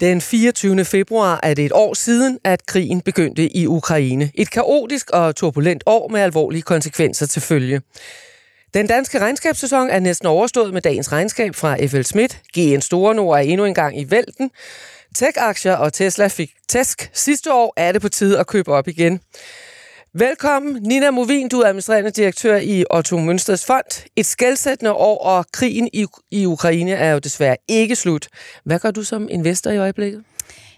Den 24. februar er det et år siden, at krigen begyndte i Ukraine. Et kaotisk og turbulent år med alvorlige konsekvenser til følge. Den danske regnskabssæson er næsten overstået med dagens regnskab fra FL Schmidt. GN Store Nord er endnu engang i vælten. Tech-aktier og Tesla fik tæsk sidste år, er det på tide at købe op igen. Velkommen, Nina Movin, du er administrerende direktør i Otto Mønsters Fond. Et skældsættende år, og krigen i, i Ukraine er jo desværre ikke slut. Hvad gør du som investor i øjeblikket?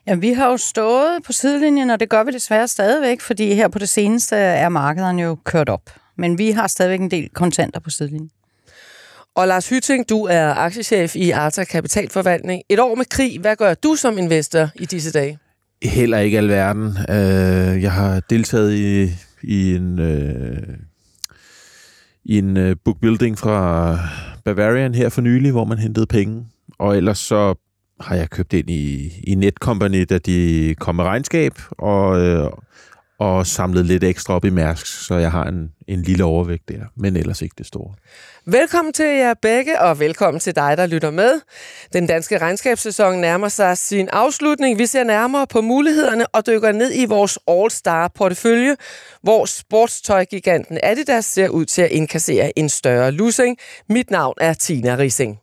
Ja, vi har jo stået på sidelinjen, og det gør vi desværre stadigvæk, fordi her på det seneste er markederne jo kørt op. Men vi har stadigvæk en del kontanter på sidelinjen. Og Lars Hytting, du er aktiechef i Arta Kapitalforvaltning. Et år med krig, hvad gør du som investor i disse dage? Heller ikke alverden. Øh, jeg har deltaget i, i en, øh, i en øh, bookbuilding fra Bavarian her for nylig, hvor man hentede penge. Og ellers så har jeg købt ind i, i Netcompany, da de kom med regnskab, og, øh, og samlet lidt ekstra op i Mærsk, så jeg har en, en lille overvægt der, men ellers ikke det store. Velkommen til jer begge, og velkommen til dig, der lytter med. Den danske regnskabssæson nærmer sig sin afslutning. Vi ser nærmere på mulighederne og dykker ned i vores All-Star-portefølje, hvor sportstøjgiganten Adidas ser ud til at inkassere en større losing. Mit navn er Tina Rising.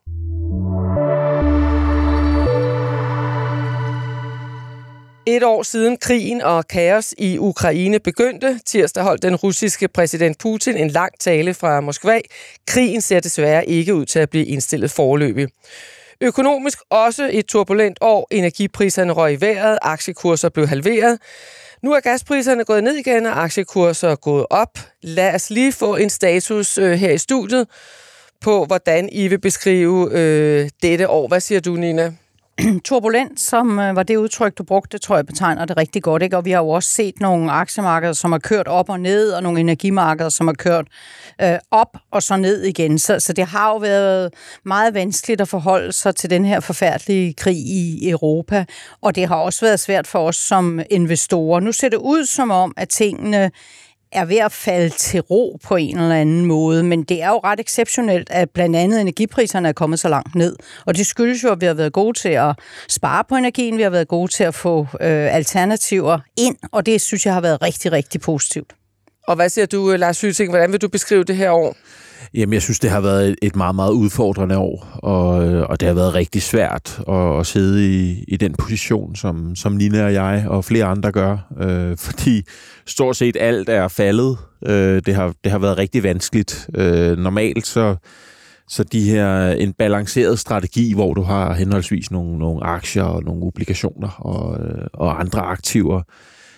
Et år siden krigen og kaos i Ukraine begyndte, tirsdag holdt den russiske præsident Putin en lang tale fra Moskva. Krigen ser desværre ikke ud til at blive indstillet forløbig. Økonomisk også et turbulent år. Energipriserne røg i vejret, aktiekurser blev halveret. Nu er gaspriserne gået ned igen, og aktiekurser er gået op. Lad os lige få en status øh, her i studiet på, hvordan I vil beskrive øh, dette år. Hvad siger du, Nina? turbulent, som øh, var det udtryk, du brugte, tror jeg betegner det rigtig godt. Ikke? Og vi har jo også set nogle aktiemarkeder, som har kørt op og ned, og nogle energimarkeder, som har kørt øh, op og så ned igen. Så, så det har jo været meget vanskeligt at forholde sig til den her forfærdelige krig i Europa, og det har også været svært for os som investorer. Nu ser det ud som om, at tingene er ved at falde til ro på en eller anden måde, men det er jo ret exceptionelt, at blandt andet energipriserne er kommet så langt ned. Og det skyldes jo, at vi har været gode til at spare på energien, vi har været gode til at få øh, alternativer ind, og det synes jeg har været rigtig, rigtig positivt. Og hvad siger du, øh, Lars Hyting, hvordan vil du beskrive det her år? Jamen, jeg synes, det har været et meget, meget udfordrende år, og, øh, og det har været rigtig svært at, at sidde i, i den position, som, som Nina og jeg og flere andre gør, øh, fordi stort set alt er faldet. Øh, det, har, det har været rigtig vanskeligt. Øh, normalt så, så de her, en balanceret strategi, hvor du har henholdsvis nogle, nogle aktier og nogle obligationer og, øh, og andre aktiver,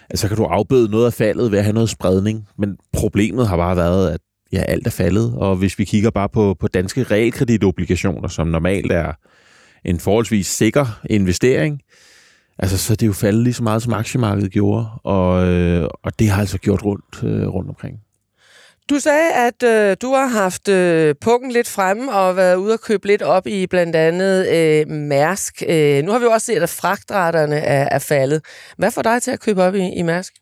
altså kan du afbøde noget af faldet ved at have noget spredning, men problemet har bare været, at ja, alt er faldet. Og hvis vi kigger bare på, på danske realkreditobligationer, som normalt er en forholdsvis sikker investering, altså så er det jo faldet lige så meget, som aktiemarkedet gjorde, og, øh, og det har altså gjort rundt, øh, rundt omkring. Du sagde, at øh, du har haft øh, pukken lidt fremme og været ude og købe lidt op i blandt andet øh, Mærsk. Øh, nu har vi jo også set, at fragtraterne er, er faldet. Hvad får dig til at købe op i, i Mærsk?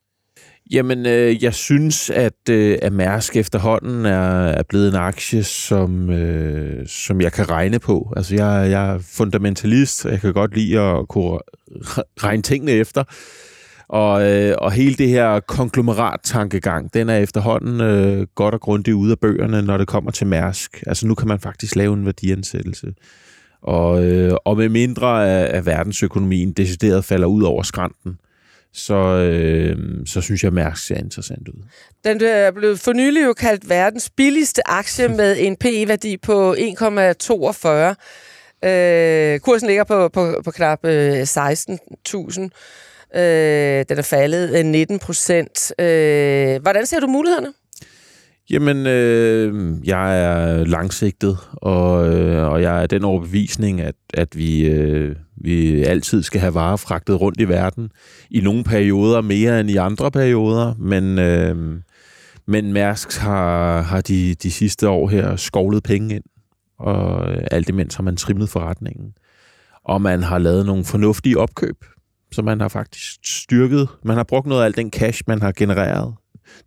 Jamen, øh, jeg synes, at, øh, at Mærsk efterhånden er, er blevet en aktie, som, øh, som jeg kan regne på. Altså, jeg, jeg er fundamentalist, og jeg kan godt lide at kunne regne tingene efter. Og, øh, og hele det her konglomerat-tankegang, den er efterhånden øh, godt og grundigt ude af bøgerne, når det kommer til Mærsk. Altså, nu kan man faktisk lave en værdiansættelse. Og, øh, og med mindre af, af verdensøkonomien decideret falder ud over skranten, så, øh, så synes jeg, at Mærsk ser interessant ud. Den er blevet for nylig jo kaldt verdens billigste aktie med en PE-værdi på 1,42. Øh, kursen ligger på, på, på knap øh, 16.000. Øh, den er faldet øh, 19 procent. Øh, hvordan ser du mulighederne? Jamen, øh, jeg er langsigtet, og, øh, og jeg er den overbevisning, at, at vi, øh, vi altid skal have varer fragtet rundt i verden. I nogle perioder mere end i andre perioder, men, øh, men Mærsk har, har de, de sidste år her skovlet penge ind, og alt imens har man trimmet forretningen. Og man har lavet nogle fornuftige opkøb, så man har faktisk styrket, man har brugt noget af al den cash, man har genereret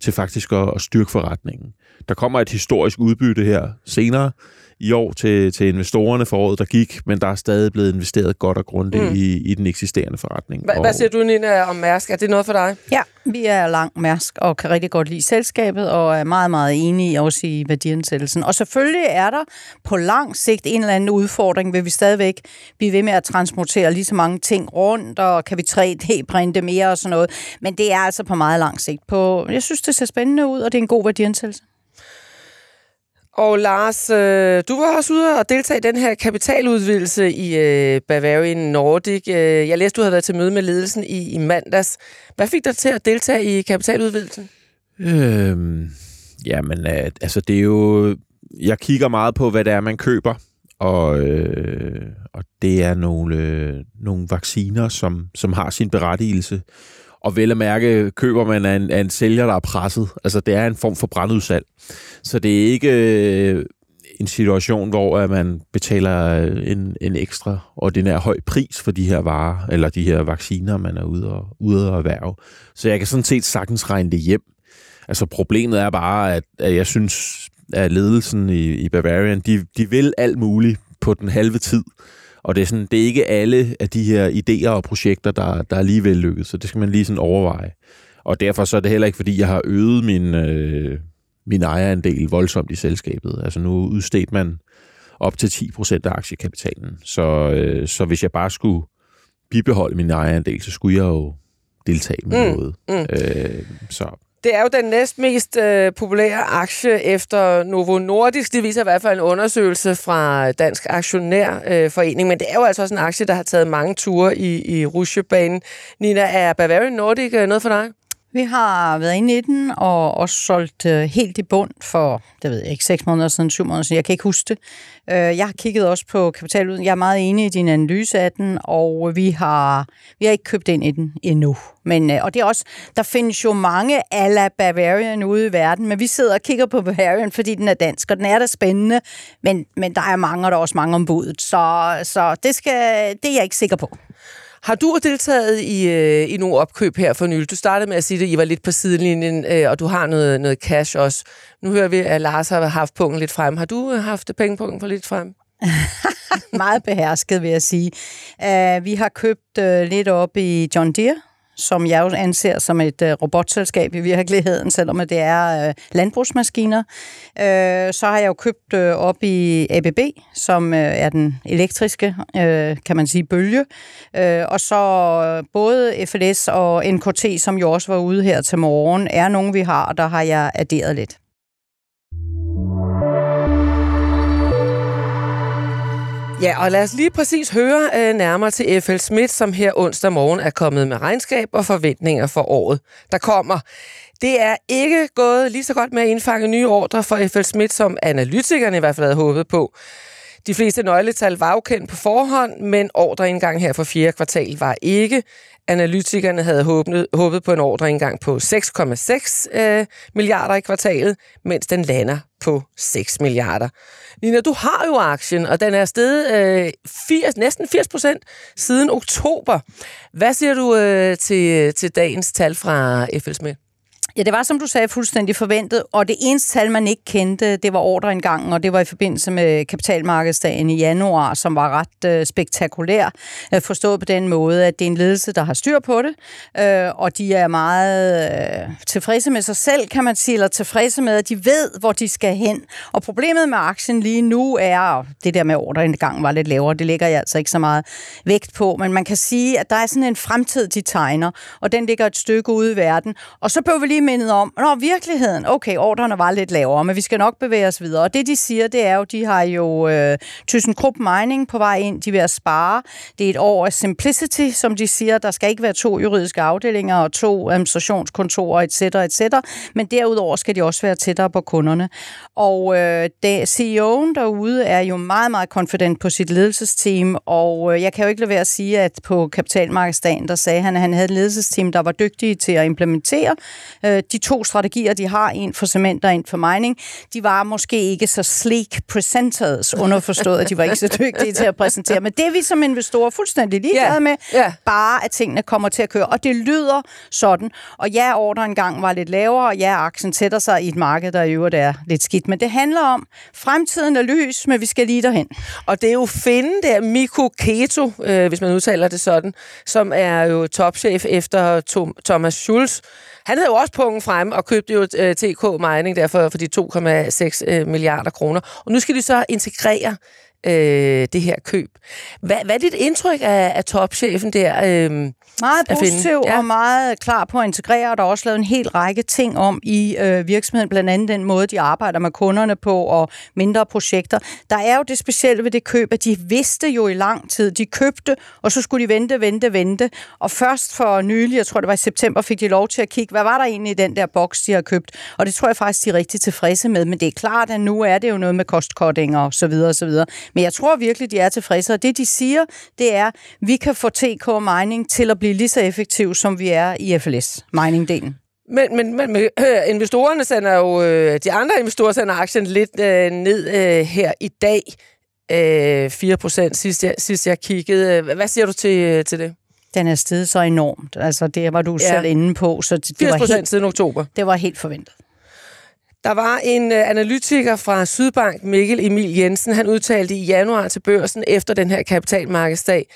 til faktisk at, at styrke forretningen. Der kommer et historisk udbytte her senere i år til, til investorerne for året, der gik, men der er stadig blevet investeret godt og grundigt mm. i, i den eksisterende forretning. Hva, hvad siger du, Nina, om Mærsk? Er det noget for dig? Ja, vi er langt Mærsk og kan rigtig godt lide selskabet og er meget, meget enige også i værdiansættelsen. Og selvfølgelig er der på lang sigt en eller anden udfordring, vil vi stadigvæk blive ved med at transportere lige så mange ting rundt, og kan vi 3D-printe mere og sådan noget. Men det er altså på meget lang sigt. På, jeg synes, det ser spændende ud, og det er en god værdiansættelse. Og Lars, øh, du var også ude og deltage i den her kapitaludvidelse i øh, Bavarian Nordic. Øh, jeg læste, du havde været til møde med ledelsen i, i mandags. Hvad fik dig til at deltage i kapitaludvidelsen? Øhm, jamen, øh, altså det er jo... Jeg kigger meget på, hvad det er, man køber. Og, øh, og det er nogle, øh, nogle vacciner, som, som har sin berettigelse. Og vel at mærke, køber man af en, af en sælger, der er presset. Altså, det er en form for brandudsalg. Så det er ikke øh, en situation, hvor at man betaler øh, en, en ekstra ordinær høj pris for de her varer, eller de her vacciner, man er ude og, ude og erhverve. Så jeg kan sådan set sagtens regne det hjem. Altså, problemet er bare, at, at jeg synes, at ledelsen i, i Bavarian, de, de vil alt muligt på den halve tid. Og det er, sådan, det er ikke alle af de her idéer og projekter, der, der er alligevel lykkedes, så det skal man lige sådan overveje. Og derfor så er det heller ikke, fordi jeg har øget min, øh, min ejerandel voldsomt i selskabet. Altså nu udstedte man op til 10% af aktiekapitalen. Så, øh, så hvis jeg bare skulle bibeholde min ejerandel, så skulle jeg jo deltage med mm. noget. Mm. Øh, så det er jo den næstmest øh, populære aktie efter Novo Nordisk. Det viser i hvert fald en undersøgelse fra Dansk Aktionærforening. Øh, Men det er jo altså også en aktie, der har taget mange ture i, i rusjebanen. Nina, er Bavarian Nordic øh, noget for dig? Vi har været inde i den, og og solgt øh, helt i bund for, det ved jeg ikke, 6 måneder siden, 7 måneder siden, jeg kan ikke huske det. Øh, jeg har kigget også på kapitaluden. Jeg er meget enig i din analyse af den, og vi har, vi har ikke købt ind i den endnu. Men, øh, og det er også, der findes jo mange ala Bavarian ude i verden, men vi sidder og kigger på Bavarian, fordi den er dansk, og den er da spændende, men, men der er mange, og der er også mange ombudet, så, så det, skal, det er jeg ikke sikker på. Har du deltaget i, øh, i nogle opkøb her for nylig? Du startede med at sige, at I var lidt på sidelinjen, øh, og du har noget, noget cash også. Nu hører vi, at Lars har haft punkten lidt frem. Har du øh, haft pengepunkten for lidt frem? Meget behersket, vil jeg sige. Uh, vi har købt uh, lidt op i John Deere, som jeg jo anser som et øh, robotselskab i virkeligheden, selvom det er øh, landbrugsmaskiner. Øh, så har jeg jo købt øh, op i ABB, som øh, er den elektriske, øh, kan man sige, bølge. Øh, og så øh, både FLS og NKT, som jo også var ude her til morgen, er nogen, vi har, og der har jeg adderet lidt. Ja, og lad os lige præcis høre øh, nærmere til FL Schmidt, som her onsdag morgen er kommet med regnskab og forventninger for året, der kommer. Det er ikke gået lige så godt med at indfange nye ordre for FL Schmidt, som analytikerne i hvert fald havde håbet på. De fleste nøgletal var jo kendt på forhånd, men ordreindgang her for fjerde kvartal var ikke. Analytikerne havde håbet, håbet på en ordreindgang på 6,6 øh, milliarder i kvartalet, mens den lander på 6 milliarder. Nina, du har jo aktien, og den er steget øh, 80, næsten 80 procent siden oktober. Hvad siger du øh, til, til dagens tal fra FL Smith? Ja, det var, som du sagde, fuldstændig forventet, og det eneste tal, man ikke kendte, det var ordreindgangen, og det var i forbindelse med kapitalmarkedsdagen i januar, som var ret øh, spektakulær, øh, forstået på den måde, at det er en ledelse, der har styr på det, øh, og de er meget øh, tilfredse med sig selv, kan man sige, eller tilfredse med, at de ved, hvor de skal hen. Og problemet med aktien lige nu er, det der med ordreindgangen var lidt lavere, det ligger jeg altså ikke så meget vægt på, men man kan sige, at der er sådan en fremtid, de tegner, og den ligger et stykke ude i verden, og så bør vi lige mindet om, når virkeligheden, okay, ordrene var lidt lavere, men vi skal nok bevæge os videre. Og det, de siger, det er jo, de har jo øh, ThyssenKrupp Mining på vej ind, de vil spare. Det er et år af simplicity, som de siger. Der skal ikke være to juridiske afdelinger og to administrationskontorer, etc., etc., men derudover skal de også være tættere på kunderne. Og øh, det, CEO'en derude er jo meget, meget confident på sit ledelsesteam, og øh, jeg kan jo ikke lade være at sige, at på kapitalmarkedsdagen, der sagde han, at han havde et ledelsesteam, der var dygtige til at implementere øh, øh, de to strategier, de har, en for cement og en for mining, de var måske ikke så sleek presenters, underforstået, at de var ikke så dygtige til at præsentere. Men det er vi som investorer fuldstændig ligeglade Ja, med, ja. bare at tingene kommer til at køre. Og det lyder sådan. Og ja, ordren engang var lidt lavere, og ja, aktien sætter sig i et marked, der i øvrigt er lidt skidt. Men det handler om, fremtiden er lys, men vi skal lige derhen. Og det er jo Finn der, Mikko Keto, øh, hvis man udtaler det sådan, som er jo topchef efter Tom, Thomas Schulz. Han havde jo også pungen frem og købte jo øh, TK Mining derfor for de 2,6 øh, milliarder kroner. Og nu skal de så integrere øh, det her køb. Hvad, hvad er dit indtryk af, af topchefen der? Øh, meget positiv Ja. og meget klar på at integrere, og der er også lavet en hel række ting om i øh, virksomheden, blandt andet den måde, de arbejder med kunderne på, og mindre projekter. Der er jo det specielle ved det køb, at de vidste jo i lang tid, de købte, og så skulle de vente, vente, vente, og først for nylig, jeg tror det var i september, fik de lov til at kigge, hvad var der egentlig i den der boks, de har købt, og det tror jeg faktisk, de er rigtig tilfredse med, men det er klart, at nu er det jo noget med kostcutting og så videre og så videre. Men jeg tror virkelig, de er tilfredse, og det de siger, det er, vi kan få TK Mining til at blive lige så effektiv, som vi er i FLS, mining-delen. Men, men, men øh, investorerne sender jo, øh, de andre investorer sender aktien lidt øh, ned øh, her i dag. Øh, 4 procent sidst jeg, sidst jeg kiggede. Hvad siger du til, til det? Den er steget så enormt. Altså, det var du Ja. selv inde på, så det, det, 80 var procent helt, siden oktober. det var helt forventet. Der var en øh, analytiker fra Sydbank, Mikkel Emil Jensen, han udtalte i januar til børsen efter den her kapitalmarkedsdag,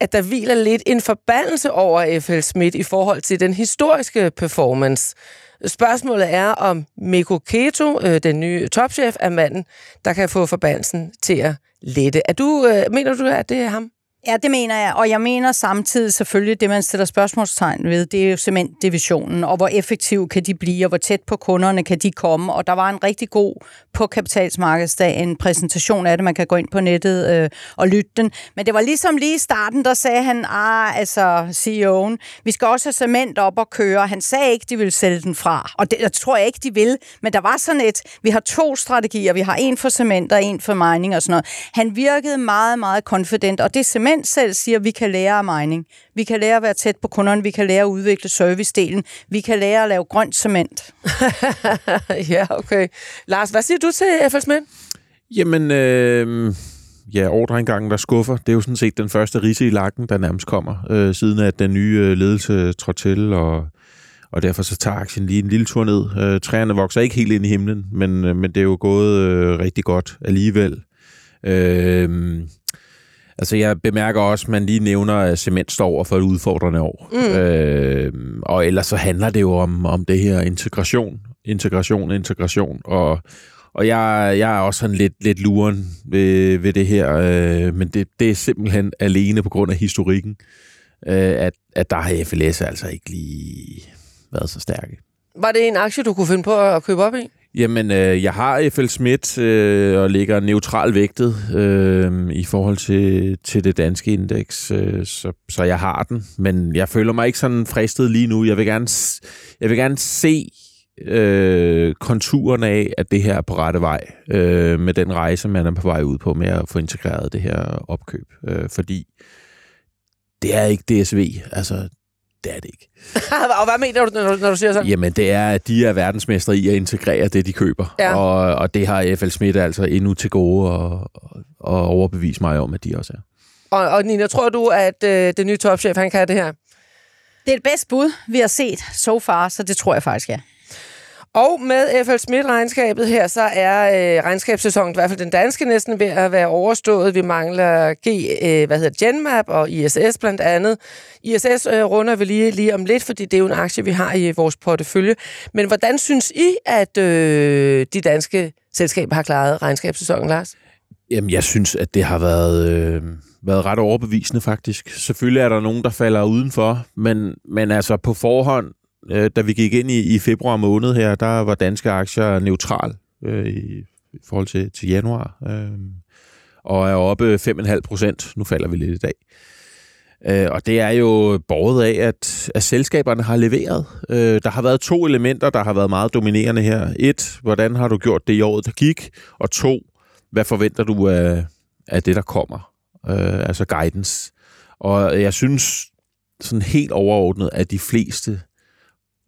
at der hviler lidt en forbandelse over FL Schmidt i forhold til den historiske performance. Spørgsmålet er, om Mikko Keto, øh, den nye topchef, er manden, der kan få forbandelsen til at lette. Er du, øh, mener du, at det er ham? Ja, det mener jeg. Og jeg mener samtidig selvfølgelig, det man stiller spørgsmålstegn ved, det er jo cementdivisionen, og hvor effektiv kan de blive, og hvor tæt på kunderne kan de komme. Og der var en rigtig god på kapitalsmarkedsdag, en præsentation af det, man kan gå ind på nettet øh, og lytte den. Men det var ligesom lige i starten, der sagde han, ah, altså CEO'en, vi skal også have cement op og køre. Han sagde ikke, de ville sælge den fra, og det, jeg tror jeg ikke, de vil. Men der var sådan et, vi har to strategier, vi har en for cement og en for mining og sådan noget. Han virkede meget, meget confident, og det cement selv siger, vi kan lære af mining. Vi kan lære at være tæt på kunderne, vi kan lære at udvikle servicedelen, vi kan lære at lave grønt cement. ja, okay. Lars, hvad siger du til FL Schmidt? Jamen, øh, ja, ordreindgangen, der skuffer, det er jo sådan set den første rise i lakken, der nærmest kommer, øh, siden at den nye øh, ledelse trådte til, og, og derfor så tager aktien lige en lille tur ned. Øh, træerne vokser ikke helt ind i himlen, men, øh, men det er jo gået øh, rigtig godt alligevel. Øh, altså, jeg bemærker også, at man lige nævner, at cement står over for et udfordrende år. Mm. Øh, og ellers så handler det jo om, om det her integration, integration, integration, og og jeg, jeg er også sådan lidt, lidt luren ved, ved det her, øh, men det, det er simpelthen alene på grund af historikken, øh, at, at der har FLS altså ikke lige været så stærke. Var det en aktie, du kunne finde på at købe op i? Jamen, øh, jeg har FL Schmidt øh, og ligger neutral vægtet øh, i forhold til, til det danske indeks, øh, så, så jeg har den. Men jeg føler mig ikke sådan fristet lige nu. Jeg vil gerne, jeg vil gerne se øh, konturerne af, at det her er på rette vej øh, med den rejse, man er på vej ud på med at få integreret det her opkøb. Øh, fordi det er ikke DSV. Altså, det er det ikke. og hvad mener du, når, du- når du siger sådan? Jamen, det er, at de er verdensmestre i at integrere det, de køber. Ja. Og, og det har FL Schmidt altså endnu til gode at, at overbevise mig om, at de også er. Og, og Nina, tror du, at øh, den nye topchef, han kan det her? Det er det bedste bud, vi har set so far, så det tror jeg faktisk, ja. Og med FL Schmidt-regnskabet her, så er øh, regnskabssæsonen, i hvert fald den danske, næsten ved at være overstået. Vi mangler G, øh, hvad hedder det, Genmap og ISS blandt andet. ISS øh, runder vi lige, lige om lidt, fordi det er jo en aktie, vi har i vores portefølje. Men hvordan synes I, at øh, de danske selskaber har klaret regnskabssæsonen, Lars? Jamen, jeg synes, at det har været, øh, været ret overbevisende, faktisk. Selvfølgelig er der nogen, der falder udenfor, men, men altså på forhånd, øh, da vi gik ind i, i februar måned her, der var danske aktier neutral øh, i, i forhold til, til januar, øh, og er oppe 5,5 procent. Nu falder vi lidt i dag. Øh, og det er jo borget af, at, at selskaberne har leveret. Øh, der har været to elementer, der har været meget dominerende her. Et, hvordan har du gjort det i året, der gik? Og to, hvad forventer du af, af det, der kommer? Øh, altså guidance. Og jeg synes sådan helt overordnet, at de fleste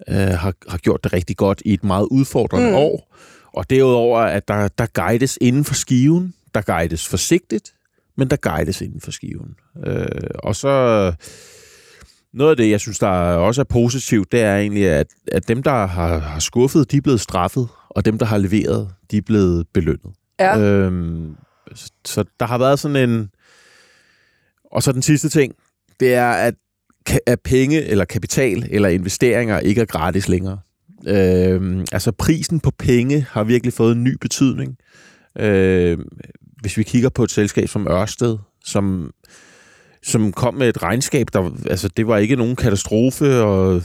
øh, har, har gjort det rigtig godt i et meget udfordrende mm. år. Og derudover, at der, der guides inden for skiven, der guides forsigtigt, men der guides inden for skiven. Øh, og så noget af det, jeg synes, der også er positivt, det er egentlig, at, at dem, der har, har skuffet, de er blevet straffet, og dem, der har leveret, de er blevet belønnet. Ja. Øhm, så, så der har været sådan en... Og så den sidste ting, det er, at, at penge eller kapital eller investeringer ikke er gratis længere. Øhm, altså prisen på penge har virkelig fået en ny betydning. Øhm, hvis vi kigger på et selskab som Ørsted, som, som kom med et regnskab, der, altså det var ikke nogen katastrofe, og,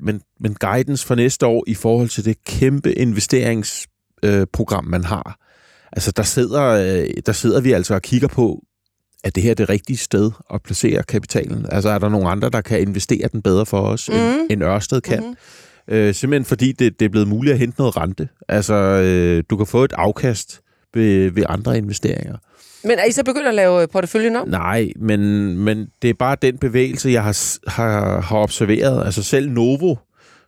men, men guidance for næste år i forhold til det kæmpe investeringsprogram, øh, man har. Altså der sidder, øh, der sidder vi altså og kigger på, at det her er det rigtige sted at placere kapitalen? Altså er der nogle andre, der kan investere den bedre for os, mm. end, end Ørsted kan? Mm. Øh, simpelthen fordi det, det er blevet muligt at hente noget rente. Altså øh, du kan få et afkast ved, ved andre investeringer. Men er I så begyndt at lave porteføljen om? Nej, men, men det er bare den bevægelse, jeg har, har, har observeret. Altså selv Novo,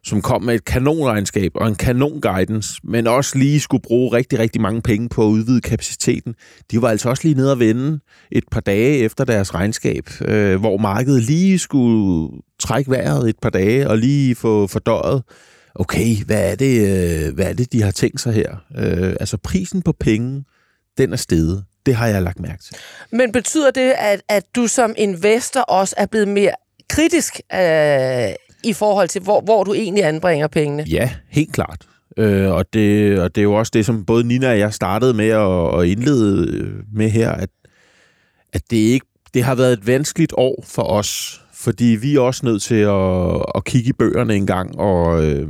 som kom med et kanonregnskab og en kanon guidance, men også lige skulle bruge rigtig, rigtig mange penge på at udvide kapaciteten. De var altså også lige nede at vende et par dage efter deres regnskab, øh, hvor markedet lige skulle trække vejret et par dage og lige få fordøjet, okay, hvad er det, øh, hvad er det de har tænkt sig her? Øh, altså prisen på penge, den er steget. Det har jeg lagt mærke til. Men betyder det, at, at du som investor også er blevet mere kritisk øh, i forhold til, hvor, hvor du egentlig anbringer pengene? Ja, helt klart. Øh, og, det, og det er jo også det, som både Nina og jeg startede med at, at indlede øh, med her, at, at det, ikke, det har været et vanskeligt år for os, fordi vi er også nødt til at, at kigge i bøgerne en gang og, øh,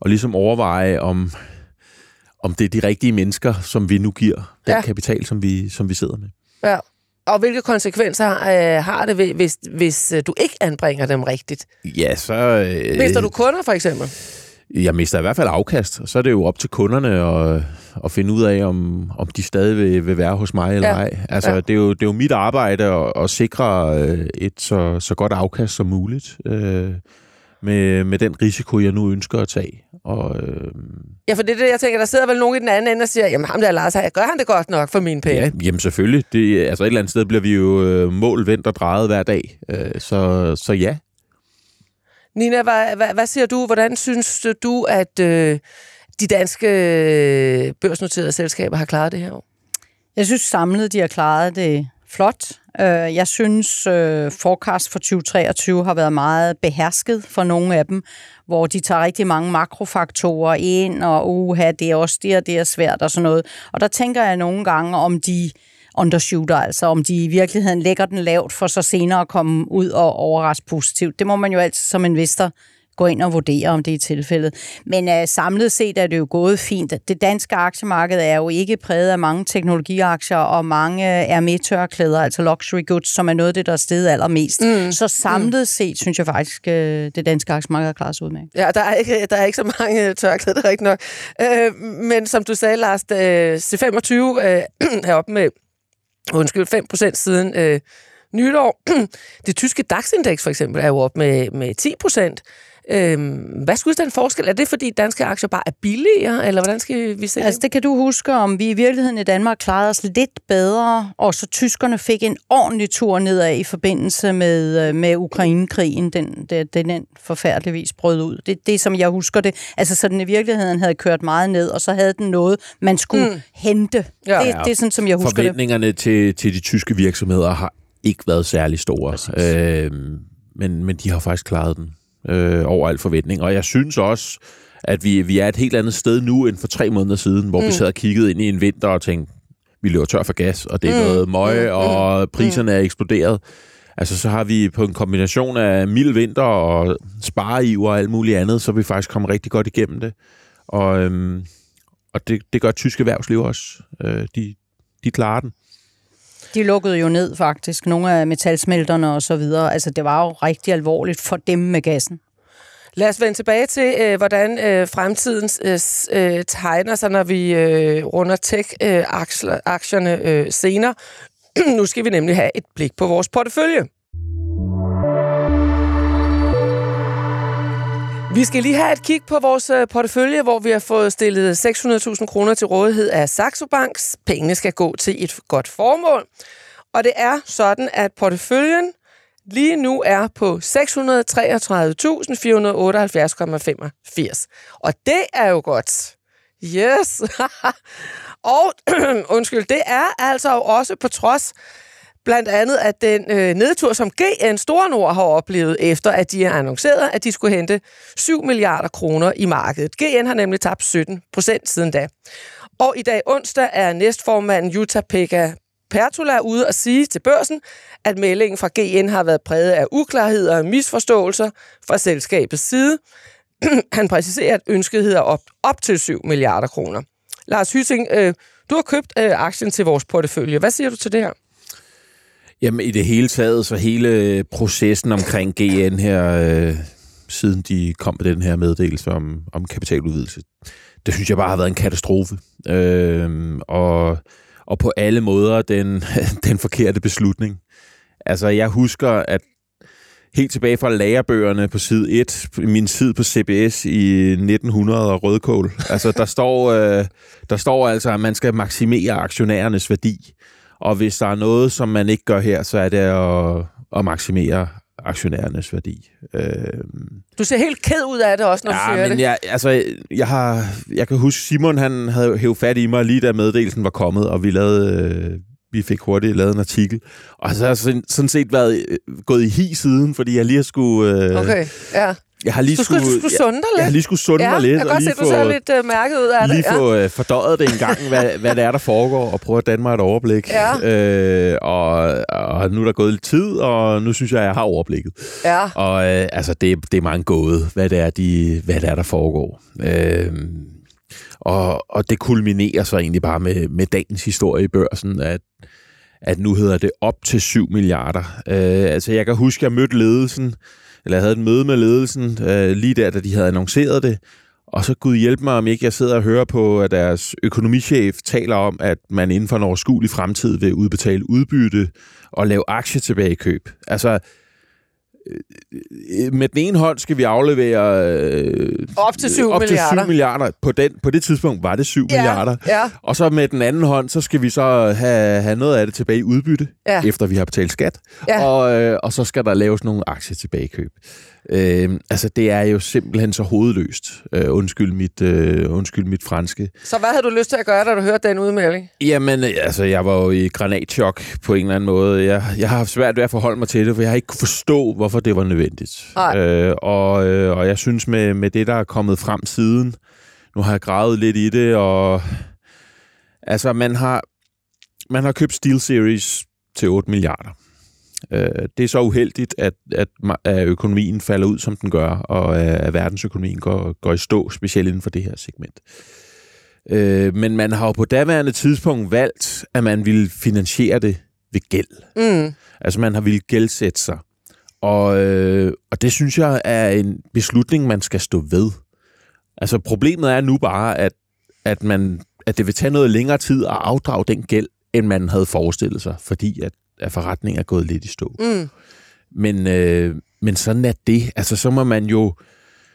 og ligesom overveje, om, om det er de rigtige mennesker, som vi nu giver den ja. kapital, som vi, som vi sidder med. Ja. Og hvilke konsekvenser øh, har det, hvis, hvis øh, du ikke anbringer dem rigtigt? Ja, så... Øh, Mister du kunder, for eksempel? Jeg mister i hvert fald afkast, og så er det jo op til kunderne at, at finde ud af, om, om de stadig vil, vil være hos mig eller ja. ej. Altså, ja. det, er jo, det er jo mit arbejde at, at sikre øh, et så, så godt afkast som muligt. Øh, med, med den risiko, jeg nu ønsker at tage. Og, øh... Ja, for det er det, jeg tænker, der sidder vel nogen i den anden ende og siger, jamen ham der Lars, gør han det godt nok for min penge? Ja, jamen selvfølgelig. Det, altså et eller andet sted bliver vi jo øh, mål, vendt og drejet hver dag. Øh, så, så ja. Nina, hvad, hvad, hvad siger du? Hvordan synes du, at øh, de danske øh, børsnoterede selskaber har klaret det her år? Jeg synes samlet, de har klaret det flot. Øh, jeg synes, øh, forecast for 2023 har været meget behersket for nogle af dem, hvor de tager rigtig mange makrofaktorer ind, og uha, det er også det, og det er svært og sådan noget. Og der tænker jeg nogle gange, om de undershooter, altså om de i virkeligheden lægger den lavt for så senere at komme ud og overraske positivt. Det må man jo altid som investor gå ind og vurdere, om det er tilfældet. Men uh, samlet set er det jo gået fint. Det danske aktiemarked er jo ikke præget af mange teknologiaktier og mange Hermé-tørklæder, altså luxury goods, som er noget af det, der er steget allermest. Mm. Så samlet mm. set synes jeg faktisk, uh, det danske aktiemarked har klaret sig ud med. Ja, der er ikke, der er ikke så mange tørklæder, det er ikke nok. Uh, men som du sagde, Lars, C25 uh, er op med undskyld, 5 procent siden uh, nytår. Det tyske DAX-indeks for eksempel er jo op med, med 10 procent. Øhm, hvad skulle den forskel? Er det, fordi danske aktier bare er billigere, eller hvordan skal vi se Altså, det kan du huske, om vi i virkeligheden i Danmark klarede os lidt bedre, og så tyskerne fik en ordentlig tur nedad i forbindelse med, øh, med Ukrainekrigen, den, den, den forfærdeligvis brød ud. Det det, som jeg husker det. Altså, så den i virkeligheden havde kørt meget ned, og så havde den noget, man skulle mm. hente. Ja. Det, det er sådan, som jeg husker Forventningerne det. til, til de tyske virksomheder har ikke været særlig store. Øh, men, men de har faktisk klaret den øh, over al forventning. Og jeg synes også, at vi, vi er et helt andet sted nu end for tre måneder siden, hvor mm. vi sad og kiggede ind i en vinter og tænkte, vi løber tør for gas, og det er mm. noget møg, mm. og mm. priserne er eksploderet. Altså, så har vi på en kombination af mild vinter og spareiver og alt muligt andet, så er vi faktisk kommet rigtig godt igennem det. Og, øhm, og det, det gør tyske erhvervsliv også. Øh, de, de klarer den. De lukkede jo ned faktisk, nogle af metalsmelterne og så videre. Altså det var jo rigtig alvorligt for dem med gassen. Lad os vende tilbage til, øh, hvordan øh, fremtiden øh, øh, tegner sig, når vi øh, runder tech-aktierne øh, øh, senere. nu skal vi nemlig have et blik på vores portefølje. Vi skal lige have et kig på vores øh, portefølje, hvor vi har fået stillet 600.000 kroner til rådighed af Saxo Banks. Pengene skal gå til et godt formål. Og det er sådan, at porteføljen lige nu er på 633.478,85. Og det er jo godt. Yes. og undskyld, det er altså også på trods blandt andet at den øh, nedtur, som GN Store Nord har oplevet, efter at de har annonceret, at de skulle hente 7 milliarder kroner i markedet. GN har nemlig tabt 17 procent siden da. Og i dag onsdag er næstformanden Jutta Pekka Pertula ude og sige til børsen, at meldingen fra GN har været præget af uklarheder og misforståelser fra selskabets side. Han præciserer, at ønsket hedder op, op til 7 milliarder kroner. Lars Hyssing, øh, du har købt øh, aktien til vores portefølje. Hvad siger du til det her? Jamen i det hele taget, så hele processen omkring GN her, øh, siden de kom med den her meddelelse om, om kapitaludvidelse, det synes jeg bare har været en katastrofe. Øh, og, og på alle måder den, den forkerte beslutning. Altså jeg husker, at helt tilbage fra lagerbøgerne på side 1, min tid på CBS i 1900 og rødkål. Altså der står, øh, der står altså, at man skal maksimere aktionærernes værdi. Og hvis der er noget, som man ikke gør her, så er det at, at maksimere aktionærernes værdi. Øh, du ser helt ked ud af det også, når ja, du siger men det. Jeg, altså, jeg, har, jeg kan huske, Simon han havde hævet fat i mig lige da meddelelsen var kommet, og vi lavede... Øh, vi fik hurtigt lavet en artikel. Og så har jeg sådan set været øh, gået i hi siden, fordi jeg lige har skulle... Øh, okay, ja. Jeg har lige du skulle, skulle, skulle sunde dig lidt. Jeg har lige skulle sunde ja, mig lidt. jeg kan godt se, du ser lidt uh, mærket ud af lige det. Lige få uh, fordøjet det en gang, hvad, hvad det er, der foregår, og prøve at danne mig et overblik. Ja. Øh, og, og nu er der gået lidt tid, og nu synes jeg, jeg har overblikket. Ja. Og uh, altså, det, det er meget gåde, hvad det er, de, hvad det er der foregår. Øh, og, og det kulminerer så egentlig bare med, med dagens historie i børsen, at at nu hedder det op til 7 milliarder. Øh, altså, jeg kan huske, at jeg mødte ledelsen, eller jeg havde et møde med ledelsen, øh, lige der, da de havde annonceret det, og så Gud hjælpe mig, om ikke jeg sidder og hører på, at deres økonomichef taler om, at man inden for en overskuelig fremtid vil udbetale udbytte og lave aktietilbagekøb. Altså, med den ene hånd skal vi aflevere øh, op til 7 op milliarder. Til 7 milliarder. På, den, på det tidspunkt var det 7 ja, milliarder. Ja. Og så med den anden hånd, så skal vi så have, have noget af det tilbage i udbytte, ja. efter vi har betalt skat. Ja. Og, øh, og så skal der laves nogle aktietilbagekøb. Øh, altså, det er jo simpelthen så hovedløst. Øh, undskyld, mit, øh, undskyld mit franske. Så hvad havde du lyst til at gøre, da du hørte den udmelding? Jamen, altså, jeg var jo i granatchok på en eller anden måde. Jeg, jeg har haft svært ved at forholde mig til det, for jeg har ikke kunne forstå, hvorfor det var nødvendigt. Øh, og, øh, og jeg synes, med, med det, der er kommet frem siden, nu har jeg gravet lidt i det, og altså, man har, man har købt SteelSeries til 8 milliarder. Det er så uheldigt, at, at, at økonomien falder ud, som den gør, og at verdensøkonomien går, går i stå, specielt inden for det her segment. Men man har jo på daværende tidspunkt valgt, at man ville finansiere det ved gæld. Mm. Altså man har ville gældsætte sig. Og, og det synes jeg er en beslutning, man skal stå ved. Altså problemet er nu bare, at, at, man, at det vil tage noget længere tid at afdrage den gæld, end man havde forestillet sig, fordi at at forretningen er gået lidt i stå. Mm. Men, øh, men sådan er det. Altså, så må man jo,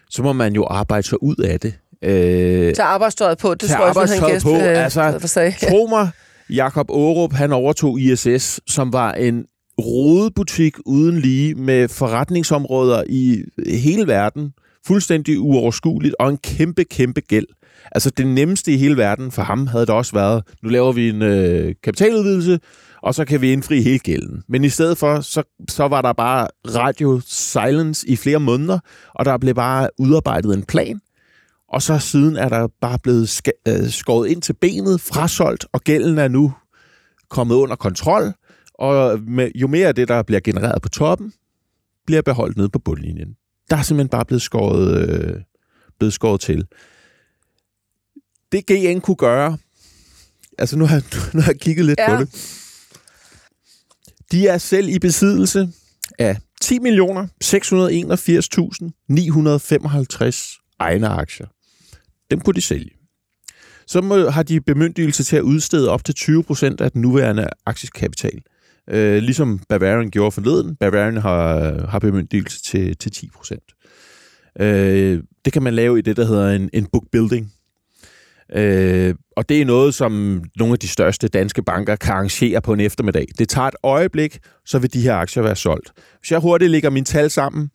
så må man jo arbejde sig ud af det. Øh, Tag arbejdstøjet på, det tror jeg også, han på. Øh, altså, tro mig, Jakob Aarup, han overtog ISS, som var en rodebutik uden lige med forretningsområder i hele verden, fuldstændig uoverskueligt, og en kæmpe, kæmpe gæld. Altså det nemmeste i hele verden for ham havde det også været, nu laver vi en øh, kapitaludvidelse, og så kan vi indfri hele gælden. Men i stedet for, så, så var der bare radio silence i flere måneder, og der blev bare udarbejdet en plan, og så siden er der bare blevet sk- øh, skåret ind til benet, frasolgt, og gælden er nu kommet under kontrol, og med, jo mere af det, der bliver genereret på toppen, bliver beholdt nede på bundlinjen. Der er simpelthen bare blevet skåret, øh, blevet skåret til. Det GN kunne gøre, altså nu har, nu har jeg kigget lidt ja. på det, de er selv i besiddelse af 10.681.955 egne aktier. Dem kunne de sælge. Så må, har de bemyndigelse til at udstede op til 20 procent af den nuværende aktiekapital. Øh, ligesom Bavarian gjorde forleden. Bavarian har, har bemyndigelse til, til 10 procent. Øh, det kan man lave i det, der hedder en, en book building. Øh, og det er noget, som nogle af de største danske banker kan arrangere på en eftermiddag. Det tager et øjeblik, så vil de her aktier være solgt. Hvis jeg hurtigt lægger mine tal sammen,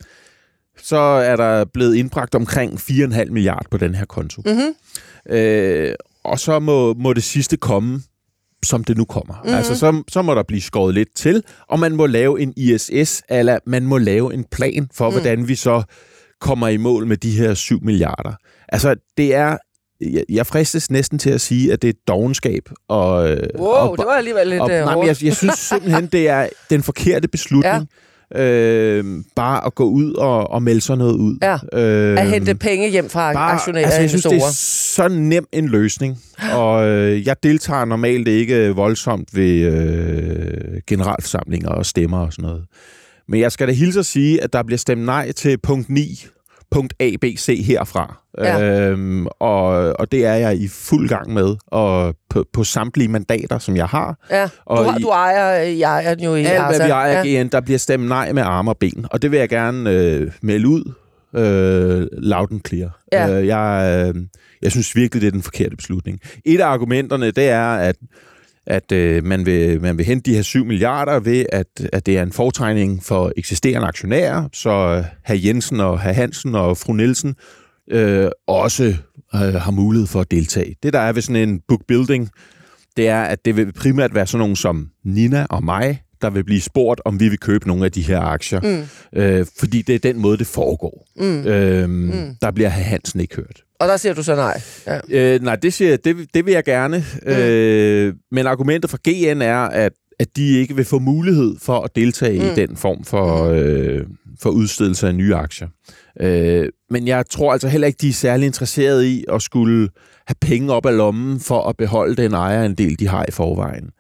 så er der blevet indbragt omkring 4,5 milliard på den her konto. Mm-hmm. Øh, og så må, må det sidste komme, som det nu kommer. Mm-hmm. Altså, så, så må der blive skåret lidt til, og man må lave en ISS, eller man må lave en plan for, mm. hvordan vi så kommer i mål med de her 7 milliarder. Altså, det er... Jeg, fristes næsten til at sige, at det er dogenskab. Og, øh, Wow, og, det var alligevel lidt og, øh, nej, jeg, jeg synes simpelthen, det er den forkerte beslutning. Ja. Øh, bare at gå ud og, og melde sådan noget ud. Ja. Øh, At hente penge hjem fra aktionærer altså, jeg synes, det er så nem en løsning. Og øh, jeg deltager normalt ikke voldsomt ved øh, generalforsamlinger og stemmer og sådan noget. Men jeg skal da hilse at sige, at der bliver stemt nej til punkt 9, punkt A, B, C herfra. Ja. Øhm, og, og det er jeg i fuld gang med, og på, på samtlige mandater, som jeg har. Ja, du, og har, i- du ejer, jeg ejer den jo i Alt, hvad vi ejer ja. GN, der bliver stemt nej med arme og ben. Og det vil jeg gerne øh, melde ud øh, loud and clear. Ja. Øh, jeg, øh, jeg synes virkelig, det er den forkerte beslutning. Et af argumenterne, det er, at at øh, man, vil, man vil hente de her 7 milliarder ved, at, at det er en fortegning for eksisterende aktionærer, så øh, herr Jensen og herr Hansen og fru Nielsen øh, også øh, har mulighed for at deltage. Det, der er ved sådan en book building, det er, at det vil primært være sådan nogen som Nina og mig, der vil blive spurgt, om vi vil købe nogle af de her aktier. Mm. Øh, fordi det er den måde, det foregår. Mm. Øhm, Mm. Der bliver herr Hansen ikke hørt. Og der siger du så nej. Ja. Øh, nej, det, siger, det, det vil jeg gerne. Mm. Øh, men argumentet for GN er, at, at de ikke vil få mulighed for at deltage mm. Mm. i den form for, øh, for udstedelse af nye aktier. Øh, men jeg tror altså heller ikke, de er særlig interesserede i at skulle have penge op af lommen for at beholde den ejerandel, de har i forvejen.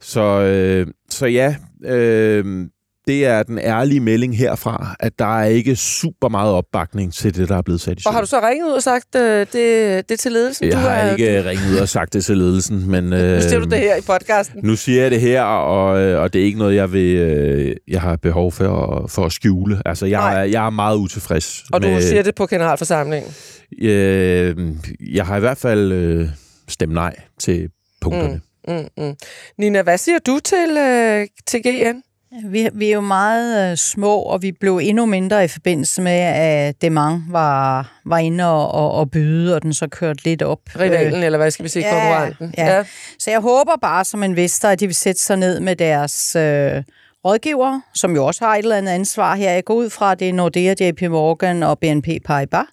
Så, øh, så ja, øh, det er den ærlige melding herfra, at der er ikke super meget opbakning til det, der er blevet sat i Og har du så ringet ud og sagt øh, det, det til ledelsen? jeg du har er, ikke ringet ud og sagt det til ledelsen, men... Nu siger du det her i podcasten. Nu siger jeg det her, og, øh, og det er ikke noget, jeg vil, øh, jeg har behov for, for at skjule. Altså, jeg, Nej. er, jeg er meget utilfreds. Og du med, siger det på generalforsamlingen. Øh, jeg har i hvert fald øh, stemt nej til punkterne. Mm. Mm, mm. Nina, hvad siger du til, øh, til GN? Vi, vi er jo meget øh, små, og vi blev endnu mindre i forbindelse med, at Demang var, var inde og, og, og byde, og den så kørte lidt op. Rivalen, øh, eller hvad skal vi sige, ja, konkurrenten? ja. Så jeg håber bare som investor, at de vil sætte sig ned med deres øh, rådgiver, som jo også har et eller andet ansvar her. Jeg går ud fra, det er Nordea, JP Morgan og BNP Paribas.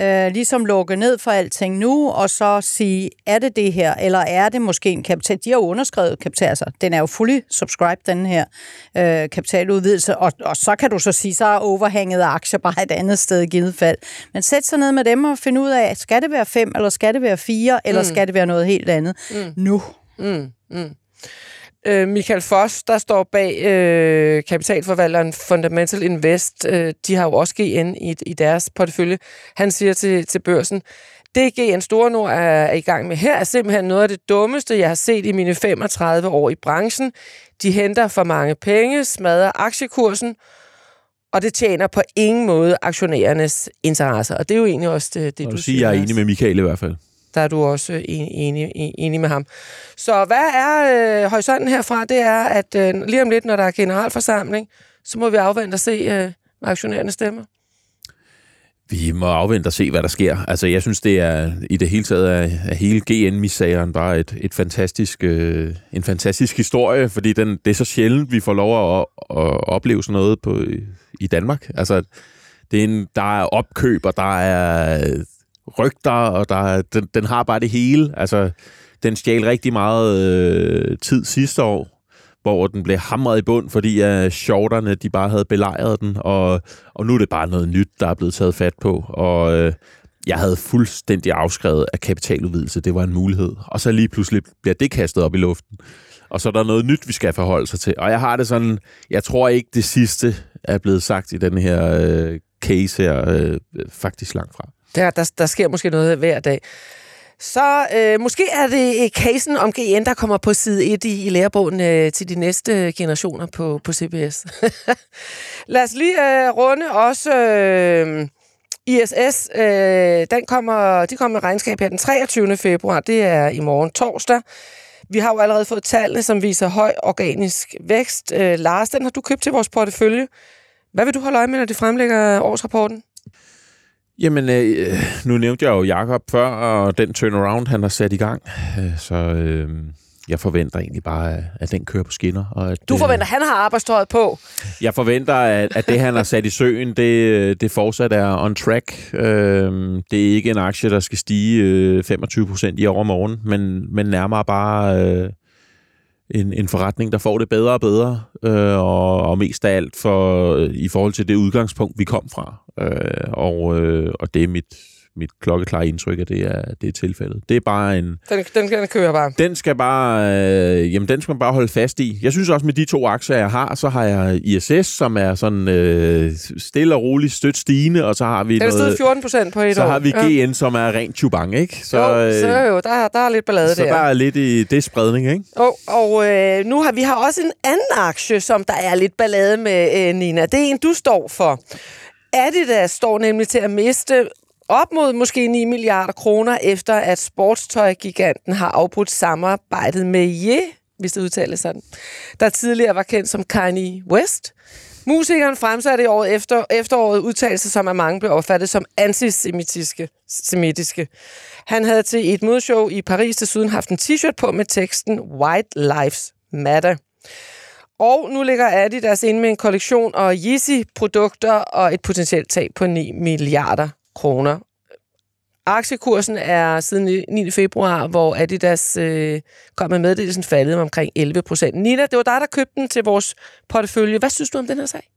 Øh, ligesom lukke ned for alting nu, og så sige, er det det her, eller er det måske en kapital? De har jo underskrevet kapital, altså den er jo fully subscribed, den her øh, kapitaludvidelse, og, og så kan du så sige, så er overhænget af aktier bare et andet sted i givet fald. Men sæt sig ned med dem og find ud af, skal det være fem, eller skal det være fire, eller Mm. skal det være noget helt andet Mm. nu? Mm, mm. Øh, Michael Foss, der står bag øh, kapitalforvalteren Fundamental Invest, øh, de har jo også GN i, i deres portefølje. Han siger til, til børsen, det GN Store Nord er, er i gang med her, er simpelthen noget af det dummeste, jeg har set i mine 35 år i branchen. De henter for mange penge, smadrer aktiekursen, og det tjener på ingen måde aktionærernes interesser. Og det er jo egentlig også det, det du vil siger. sige, jeg er enig med Michael i hvert fald. Der er du også øh, enig, enig, med ham. Så hvad er øh, horisonten herfra? Det er, at øh, lige om lidt, når der er generalforsamling, så må vi afvente og se, øh, hvad aktionærerne stemmer. Vi må afvente og se, hvad der sker. Altså, jeg synes, det er i det hele taget er, er hele GN-misageren bare et, et fantastisk, øh, en fantastisk historie, fordi den, det er så sjældent, vi får lov at, at opleve sådan noget på, i Danmark. Altså, det er en, der er opkøb, og der er rygter, og der den, den har bare det hele. Altså, den stjal rigtig meget øh, tid sidste år, hvor den blev hamret i bund, fordi at shorterne de bare havde belejret den, og, og nu er det bare noget nyt, der er blevet taget fat på. Og øh, jeg havde fuldstændig afskrevet, at kapitaludvidelse det var en mulighed. Og så lige pludselig bliver det kastet op i luften. Og så er der noget nyt, vi skal forholde sig til. Og jeg har det sådan, jeg tror ikke, det sidste er blevet sagt i den her øh, case her, øh, faktisk langt fra. Der, der, der sker måske noget hver dag. Så øh, måske er det casen om GN, der kommer på side 1 i, i lærebogen øh, til de næste generationer på, på CBS. Lad os lige øh, runde også øh, ISS, øh, den kommer, de kommer med regnskab her den 23. februar. Det er i morgen torsdag. Vi har jo allerede fået tallene, som viser høj organisk vækst. Øh, Lars, den har du købt til vores portefølje. Hvad vil du holde øje med, når de fremlægger årsrapporten? Jamen, øh, nu nævnte jeg jo Jakob før, og den turnaround, han har sat i gang. Øh, så øh, jeg forventer egentlig bare, at den kører på skinner. Og at, Du forventer, at han har arbejdstøjet på. Jeg forventer, at, at det, han har sat i søen, det, det fortsat er on track. Øh, det er ikke en aktie, der skal stige øh, 25 procent i overmorgen, men, men nærmere bare øh, en, en forretning, der får det bedre og bedre, øh, og, og mest af alt for, øh, i forhold til det udgangspunkt, vi kom fra. Øh, og, øh, og det er mit, mit klokkeklare indtryk, at det er, det er tilfældet. Det er bare en... Den, den, den kører bare. Den skal bare, øh, jamen, den skal man bare holde fast i. Jeg synes også, med de to aktier, jeg har, så har jeg ISS, som er sådan øh, stille og roligt stødt stigende, og så har vi Den noget... steget 14 procent på et så år. har vi GN, som er rent chubang, ikke? Så, jo, øh, så jo, der, der er lidt ballade så der. der er lidt i det spredning, ikke? Og, og øh, nu har vi har også en anden aktie, som der er lidt ballade med, øh, Nina. Det er en, du står for. Adidas står nemlig til at miste op mod måske 9 milliarder kroner, efter at sportstøjgiganten har afbrudt samarbejdet med Ye, hvis det udtales sådan, der tidligere var kendt som Kanye West. Musikeren fremsatte i året efter, efteråret udtalelser, som af mange blev opfattet som antisemitiske. Semitiske. Han havde til et modeshow i Paris desuden haft en t-shirt på med teksten White Lives Matter. Og nu ligger Adidas inde med en kollektion og Yeezy-produkter og et potentielt tab på 9 milliarder kroner. Aktiekursen er siden 9. februar, hvor Adidas øh, kom med meddelelsen faldet med omkring 11 procent. Nina, det var dig, der købte den til vores portefølje. Hvad synes du om den her sag?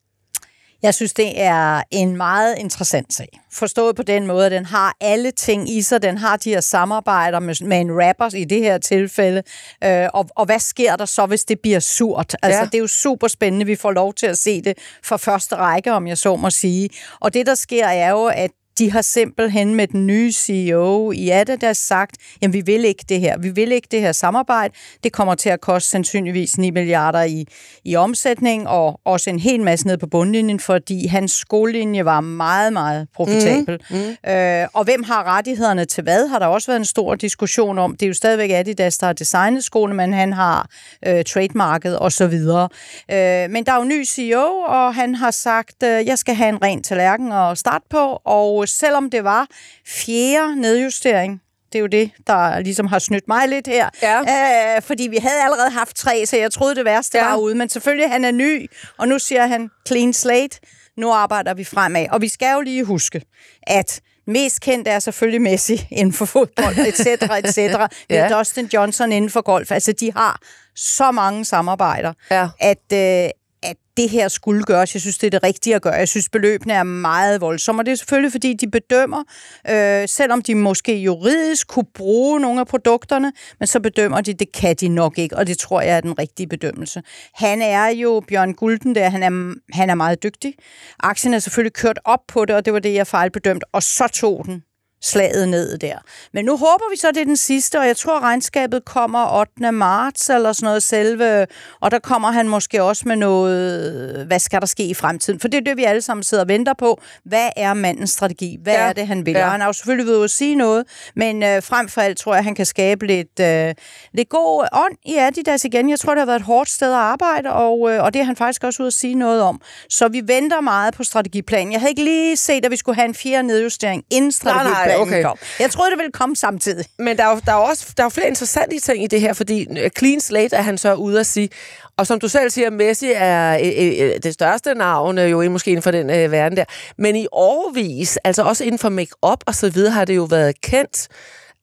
Jeg synes, det er en meget interessant sag. Forstået på den måde, at den har alle ting i sig. Den har de her samarbejder med, med en rapper i det her tilfælde. Øh, og, og hvad sker der så, hvis det bliver surt? Altså, Ja. det er jo super spændende. Vi får lov til at se det fra første række, om jeg så må sige. Og det, der sker, er jo, at de har simpelthen med den nye CEO i Adidas sagt, jamen vi vil ikke det her. Vi vil ikke det her samarbejde. Det kommer til at koste sandsynligvis 9 milliarder i, i omsætning, og også en hel masse ned på bundlinjen, fordi hans skolelinje var meget, meget profitabel. Mm, mm. Øh, og hvem har rettighederne til hvad, har der også været en stor diskussion om. Det er jo stadigvæk Adidas, der har designet skolen, men han har øh, trademarket videre. Øh, men der er jo ny CEO, og han har sagt, øh, jeg skal have en ren tallerken at starte på, og selvom det var fjerde nedjustering, det er jo det, der ligesom har snydt mig lidt her. Ja. Øh, fordi vi havde allerede haft tre, så jeg troede, det værste Ja. var ude. Men selvfølgelig, han er ny, og nu siger han clean slate. Nu arbejder vi fremad. Og vi skal jo lige huske, at mest kendt er selvfølgelig Messi inden for fodbold, et cetera, et cetera. Vi har Ja. Dustin Johnson inden for golf. Altså, de har så mange samarbejder, Ja. at, øh, at det her skulle gøres. Jeg synes, det er det rigtige at gøre. Jeg synes, beløbene er meget voldsomme, og det er selvfølgelig, fordi de bedømmer, øh, selvom de måske juridisk kunne bruge nogle af produkterne, men så bedømmer de, det kan de nok ikke, og det tror jeg er den rigtige bedømmelse. Han er jo, Bjørn Gulden der, han er, han er meget dygtig. Aktien er selvfølgelig kørt op på det, og det var det, jeg fejlbedømte, og så tog den slaget ned der. Men nu håber vi så, det er den sidste, og jeg tror, regnskabet kommer 8. marts eller sådan noget selve, og der kommer han måske også med noget, hvad skal der ske i fremtiden? For det er det, vi alle sammen sidder og venter på. Hvad er mandens strategi? Hvad Ja. er det, han vil? Ja. Og han har jo selvfølgelig ved at sige noget, men øh, frem for alt tror jeg, han kan skabe lidt, øh, lidt god ånd i Adidas igen. Jeg tror, det har været et hårdt sted at arbejde, og, øh, og det er han faktisk også ude at sige noget om. Så vi venter meget på strategiplanen. Jeg havde ikke lige set, at vi skulle have en fjerde nedjustering, inden strategiplanen okay. kom. Jeg troede, det ville komme samtidig. Men der er, jo, der er også der er flere interessante ting i det her, fordi øh, clean slate er han så ude at sige. Og som du selv siger, Messi er øh, øh, det største navn, øh, jo måske inden for den øh, verden der. Men i årvis, altså også inden for make-up og så videre, har det jo været kendt,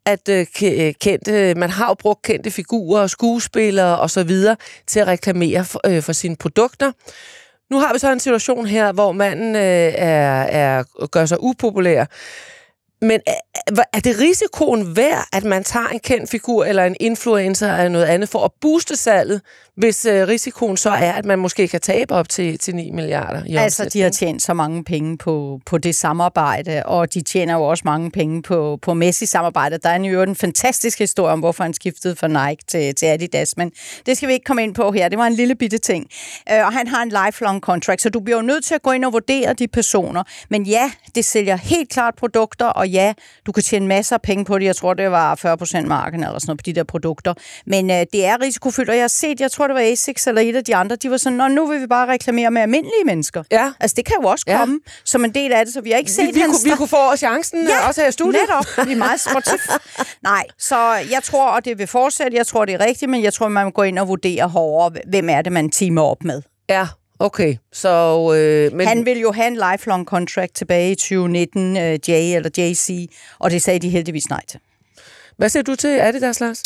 at øh, øh, kendte, man har jo brugt kendte figurer, skuespillere og så videre til at reklamere for, øh, for sine produkter. Nu har vi så en situation her, hvor manden øh, er, er, gør sig upopulær. Men er, er det risikoen værd, at man tager en kendt figur eller en influencer eller noget andet for at booste salget, hvis øh, risikoen så er, at man måske kan tabe op til, til 9 milliarder i Altså, de har tjent så mange penge på, på det samarbejde, og de tjener jo også mange penge på, på Messi-samarbejdet. Der er jo en fantastisk historie om, hvorfor han skiftede fra Nike til, til Adidas, men det skal vi ikke komme ind på her. Det var en lille bitte ting. Øh, og han har en lifelong contract, så du bliver jo nødt til at gå ind og vurdere de personer. Men ja, det sælger helt klart produkter, og ja, du kan tjene masser af penge på det. Jeg tror, det var 40 procent marken eller sådan noget på de der produkter. Men øh, det er risikofyldt, og jeg har set, jeg tror, det var Asics eller et af de andre, de var sådan, Nå, nu vil vi bare reklamere med almindelige mennesker. Ja. Altså, det kan jo også Ja. komme som en del af det, så vi har ikke set Vi, vi, hans... kunne, vi kunne få chancen ja, også her i studiet. netop. Vi er meget sportif. Nej, så jeg tror, og det vil fortsætte, jeg tror, det er rigtigt, men jeg tror, man må gå ind og vurdere hårdere, hvem er det, man teamer op med. Ja, okay. Så, øh, men. Han vil jo have en lifelong contract tilbage i 2019, uh, Jay eller JC, og det sagde de heldigvis nej til. hvad siger du til Adidas, Lars?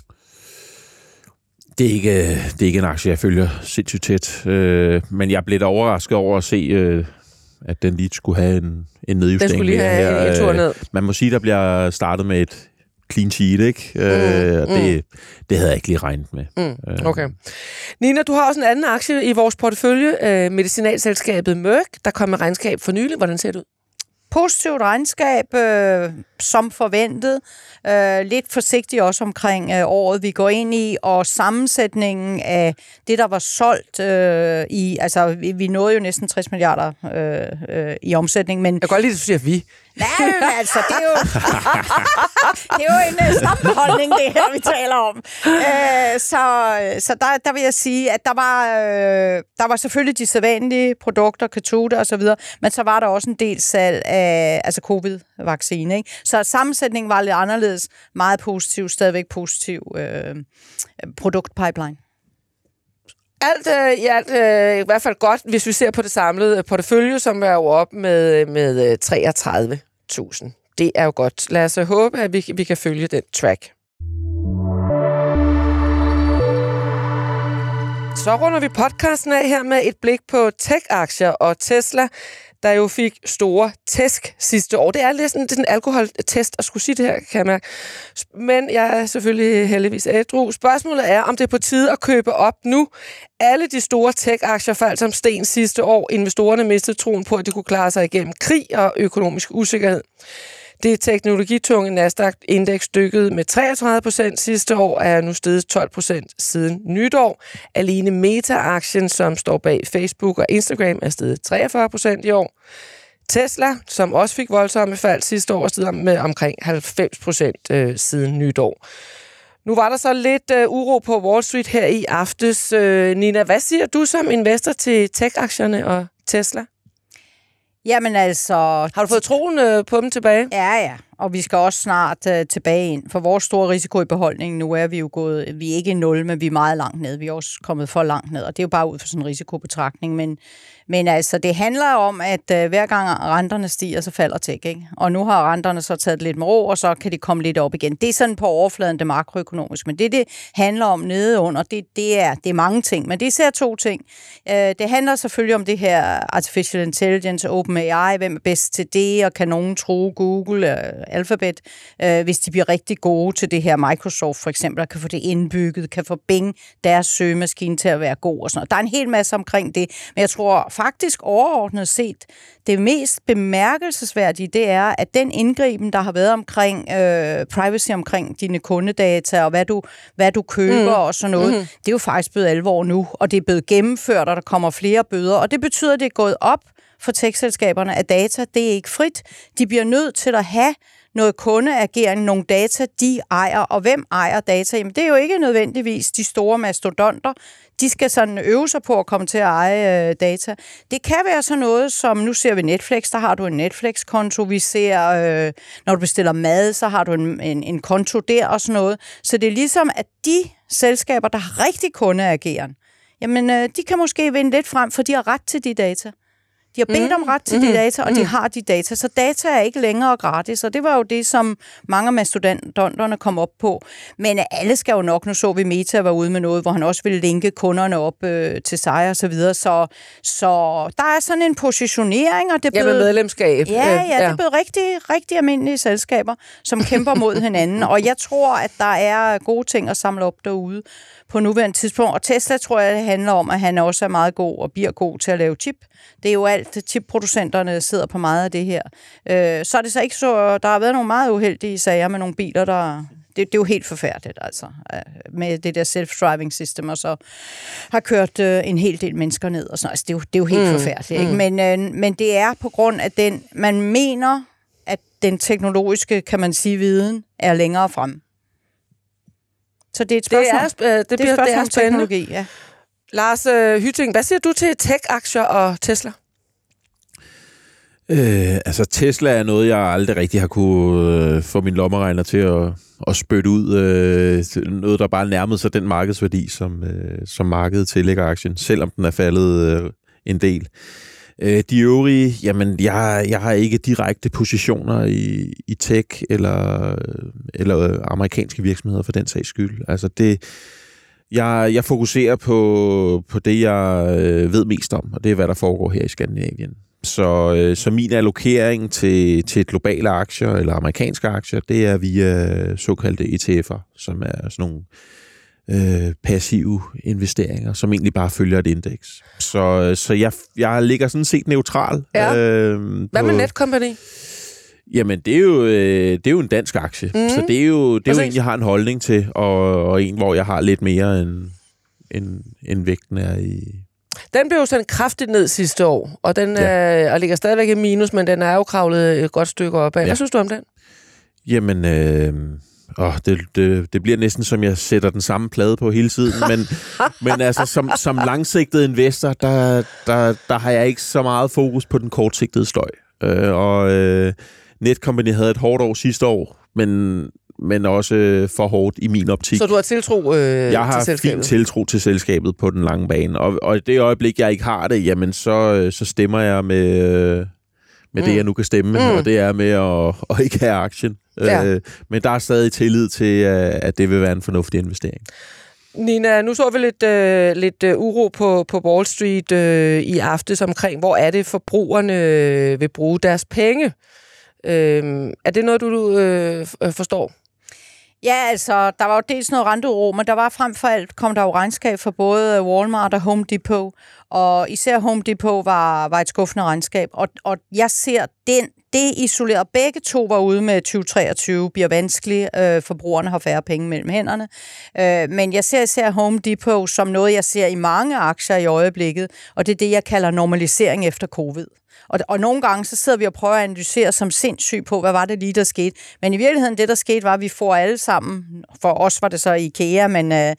Det er, ikke, det er ikke en aktie, jeg følger sindssygt tæt. Øh, men jeg blev da overrasket over at se, øh, at den lige skulle have en, en nedjustering. Den skulle lige have her. en tur Øh, ned. Man må sige, der bliver startet med et clean sheet, ikke? Mm, øh, og det, det havde jeg ikke lige regnet med. Mm, okay. Nina, du har også en anden aktie i vores portefølje, øh, medicinalselskabet Merck, der kom med regnskab for nylig. Hvordan ser det ud? Positivt regnskab, øh, som forventet. Øh, lidt forsigtig også omkring øh, året, vi går ind i, og sammensætningen af det, der var solgt øh, i... Altså, vi, vi nåede jo næsten 60 milliarder øh, øh, i omsætning, men Jeg kan godt lide, at du siger vi. Nej, altså, det er jo, det er jo en uh, stopbeholdning, det her, vi taler om. Uh, så så der, der vil jeg sige, at der var, uh, der var selvfølgelig de sædvanlige produkter, Katuda og så videre, men så var der også en del salg af altså covid-vaccine. Ikke? Så sammensætningen var lidt anderledes, meget positiv, stadigvæk positiv uh, produktpipeline. Alt øh, i alt øh, i hvert fald godt, hvis vi ser på det samlede øh, portefølje, som er jo op med, øh, med øh, 33.000. Det er jo godt. Lad os håbe, at vi, vi kan følge den track. Så runder vi podcasten af her med et blik på tech-aktier og Tesla, der jo fik store tæsk sidste år. Det er lidt sådan, det er sådan en alkoholtest at skulle sige det her, kan jeg mærke. Men jeg er selvfølgelig heldigvis ædru. Spørgsmålet er, om det er på tide at købe op nu. Alle de store tech-aktier faldt som sten sidste år. Investorerne mistede troen på, at de kunne klare sig igennem krig og økonomisk usikkerhed. Det teknologitunge Nasdaq-indeks dykkede med 33 procent sidste år, og er nu steget 12 procent siden nytår. Alene Meta-aktien, som står bag Facebook og Instagram, er steget 43 procent i år. Tesla, som også fik voldsomme fald sidste år, er steget med omkring 90 procent øh, siden nytår. Nu var der så lidt øh, uro på Wall Street her i aftes. Øh, Nina, hvad siger du som investor til tech-aktierne og Tesla? Jamen altså... Har du fået troen øh, på dem tilbage? Ja, ja. Og vi skal også snart øh, tilbage ind. For vores store risiko i beholdningen, nu er vi jo gået, vi er ikke i nul, men vi er meget langt ned. Vi er også kommet for langt ned, og det er jo bare ud fra sådan en risikobetragtning. Men, men altså, det handler om, at øh, hver gang renterne stiger, så falder tæk, ikke? Og nu har renterne så taget lidt med ro, og så kan de komme lidt op igen. Det er sådan på overfladen, det makroøkonomiske, Men det, det handler om nede under, det, det, er, det er mange ting. Men det er især to ting. Øh, det handler selvfølgelig om det her artificial intelligence, OpenAI, hvem er bedst til det, og kan nogen tro Google, øh, Alphabet, øh, hvis de bliver rigtig gode til det her. Microsoft for eksempel, kan få det indbygget, kan få Bing, deres søgemaskine, til at være god og sådan noget. Der er en hel masse omkring det, men jeg tror faktisk overordnet set, det mest bemærkelsesværdige, det er, at den indgriben, der har været omkring øh, privacy, omkring dine kundedata og hvad du, hvad du køber mm. og sådan noget, mm. det er jo faktisk blevet alvor nu, og det er blevet gennemført, og der kommer flere bøder, og det betyder, at det er gået op for tekstselskaberne, at data, det er ikke frit. De bliver nødt til at have noget kundeagering, nogle data, de ejer. Og hvem ejer data? Jamen, det er jo ikke nødvendigvis de store mastodonter. De skal sådan øve sig på at komme til at eje øh, data. Det kan være sådan noget som, nu ser vi Netflix, der har du en Netflix-konto. Vi ser, øh, når du bestiller mad, så har du en, en, en konto der og sådan noget. Så det er ligesom, at de selskaber, der har rigtig kundeageren, jamen, øh, de kan måske vinde lidt frem, for de har ret til de data. De har bedt om ret til de data, og de har de data. Så data er ikke længere gratis, og det var jo det, som mange af mastodanterne kom op på. Men alle skal jo nok, nu så vi Meta var ude med noget, hvor han også ville linke kunderne op øh, til sig og så videre. Så, så der er sådan en positionering, og det Ja, med medlemskab. Ja, Øh, ja, det er blevet rigtig, rigtig almindelige selskaber, som kæmper mod hinanden. Og jeg tror, at der er gode ting at samle op derude på nuværende tidspunkt. Og Tesla tror jeg, det handler om, at han også er meget god og bliver god til at lave chip. Det er jo alt, chipproducenterne sidder på meget af det her. Øh, så er det så ikke så... Der har været nogle meget uheldige sager med nogle biler, der... Det, det er jo helt forfærdeligt, altså, øh, med det der self-driving system, og så har kørt øh, en hel del mennesker ned og sådan noget. Altså, det, er jo, det er jo helt mm. forfærdeligt, ikke? Men, øh, men det er på grund af den... Man mener, at den teknologiske, kan man sige, viden er længere frem. Så det er et Det spørgsmål, er, øh, det, det er bliver, et det er spændende. teknologi, ja. Lars øh, Hytting, hvad siger du til tech-aktier og Tesla? Øh, altså Tesla er noget, jeg aldrig rigtig har kunne øh, få min lommeregner til at, at spytte ud. Øh, noget, der bare nærmede sig den markedsværdi, som, øh, som markedet tillægger aktien, selvom den er faldet øh, en del. Øh, de øvrige, jamen jeg, jeg har ikke direkte positioner i, i tech eller, øh, eller øh, amerikanske virksomheder for den sags skyld. Altså det, jeg, jeg fokuserer på, på det, jeg øh, ved mest om, og det er, hvad der foregår her i Skandinavien. Så, øh, så min allokering til, til globale aktier eller amerikanske aktier, det er via såkaldte ETF'er, som er sådan nogle øh, passive investeringer, som egentlig bare følger et indeks. Så, så jeg, jeg ligger sådan set neutral. Ja. Øh, Hvad med Netcompany? Jamen, det er jo, øh, det er jo en dansk aktie, mm. så det er jo, det er jo en, jeg har en holdning til, og, og en, hvor jeg har lidt mere end, end, end vægten er i... Den blev jo sendt kraftigt ned sidste år, og den Ja. er, og ligger stadigvæk i minus, men den er jo kravlet et godt stykke opad. Ja. Hvad synes du om den? Jamen, øh, åh, det, det, det bliver næsten som, jeg sætter den samme plade på hele tiden, men, men altså, som, som langsigtet investor, der, der, der har jeg ikke så meget fokus på den kortsigtede sløj. Øh, og øh, Netcompany havde et hårdt år sidste år, men, men også øh, for hårdt i min optik. Så du har tiltro øh, jeg til har selskabet? fin tiltro til selskabet på den lange bane, og, og i det øjeblik, jeg ikke har det, jamen så, øh, så stemmer jeg med, øh, med mm. det, jeg nu kan stemme, Mm. og det er med at, at ikke have aktien. Ja. Øh, men der er stadig tillid til, at det vil være en fornuftig investering. Nina, nu så vi lidt, øh, lidt øh, uro på, på Wall Street øh, i aftes omkring, hvor er det forbrugerne vil bruge deres penge. Øh, er det noget, du øh, forstår? Ja, altså, der var jo dels noget renteuro, men der var frem for alt, kom der jo regnskab for både Walmart og Home Depot, og især Home Depot var, var et skuffende regnskab, og, og jeg ser den, det isoleret, begge to var ude med 2023, bliver vanskeligt, øh, forbrugerne har færre penge mellem hænderne, øh, men jeg ser især Home Depot som noget, jeg ser i mange aktier i øjeblikket, og det er det, jeg kalder normalisering efter covid. Og, og nogle gange, så sidder vi og prøver at analysere som sindssyg på, hvad var det lige, der skete. Men i virkeligheden, det der skete, var, at vi får alle sammen, for os var det så IKEA, men øh,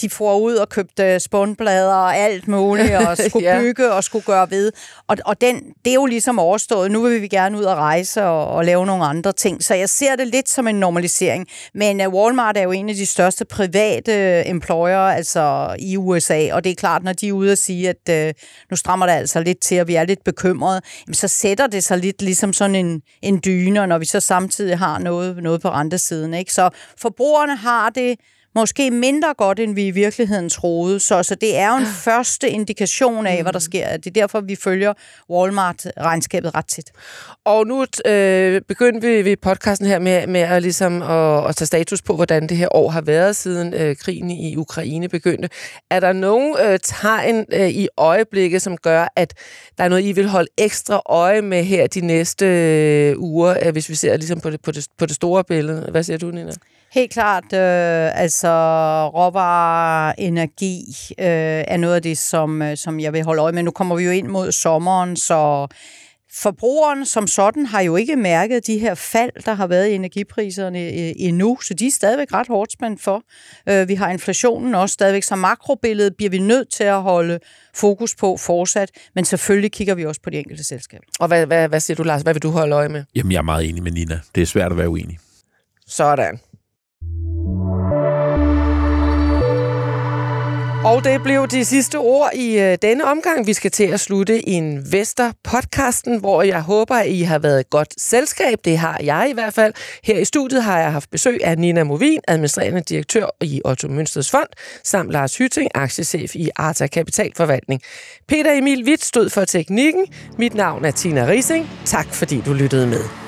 de får ud og købte spånblader og alt muligt, og skulle Ja. bygge og skulle gøre ved. Og, og den, det er jo ligesom overstået. Nu vil vi gerne ud og rejse og, og lave nogle andre ting. Så jeg ser det lidt som en normalisering. Men uh, Walmart er jo en af de største private employer altså i USA, og det er klart, når de er ude og sige, at uh, nu strammer det altså lidt til, og vi er lidt bekymrede, jamen, så sætter det sig lidt ligesom sådan en, en dyne, og når vi så samtidig har noget, noget på rentesiden. Ikke? Så forbrugerne har det måske mindre godt, end vi i virkeligheden troede. Så, så det er jo en første indikation af, hvad der sker. Det er derfor, vi følger Walmart-regnskabet ret tit. Og nu øh, begyndte vi ved podcasten her med, med at, ligesom at, at tage status på, hvordan det her år har været, siden øh, krigen i Ukraine begyndte. Er der nogen øh, tegn øh, i øjeblikket, som gør, at der er noget, I vil holde ekstra øje med her de næste øh, uger, øh, hvis vi ser ligesom på det, på, det, på det store billede? Hvad siger du, Nina? Helt klart, øh, altså råvarer, energi øh, er noget af det, som, øh, som jeg vil holde øje med. Nu kommer vi jo ind mod sommeren, så forbrugeren som sådan har jo ikke mærket de her fald, der har været i energipriserne øh, endnu, så de er stadigvæk ret hårdt spændt for. Øh, vi har inflationen også stadigvæk, så makrobilledet bliver vi nødt til at holde fokus på fortsat, men selvfølgelig kigger vi også på de enkelte selskaber. Og hvad, hvad, hvad siger du, Lars? Hvad vil du holde øje med? Jamen, jeg er meget enig med Nina. Det er svært at være uenig. Og det blev de sidste ord i øh, denne omgang. Vi skal til at slutte Investor-podcasten, hvor jeg håber, at I har været et godt selskab. Det har jeg i hvert fald. Her i studiet har jeg haft besøg af Nina Movin, administrerende direktør i Otto Mønsters Fond, samt Lars Hytting, aktiechef i Arta Kapitalforvaltning. Peter Emil Witt stod for teknikken. Mit navn er Tina Rising. Tak fordi du lyttede med.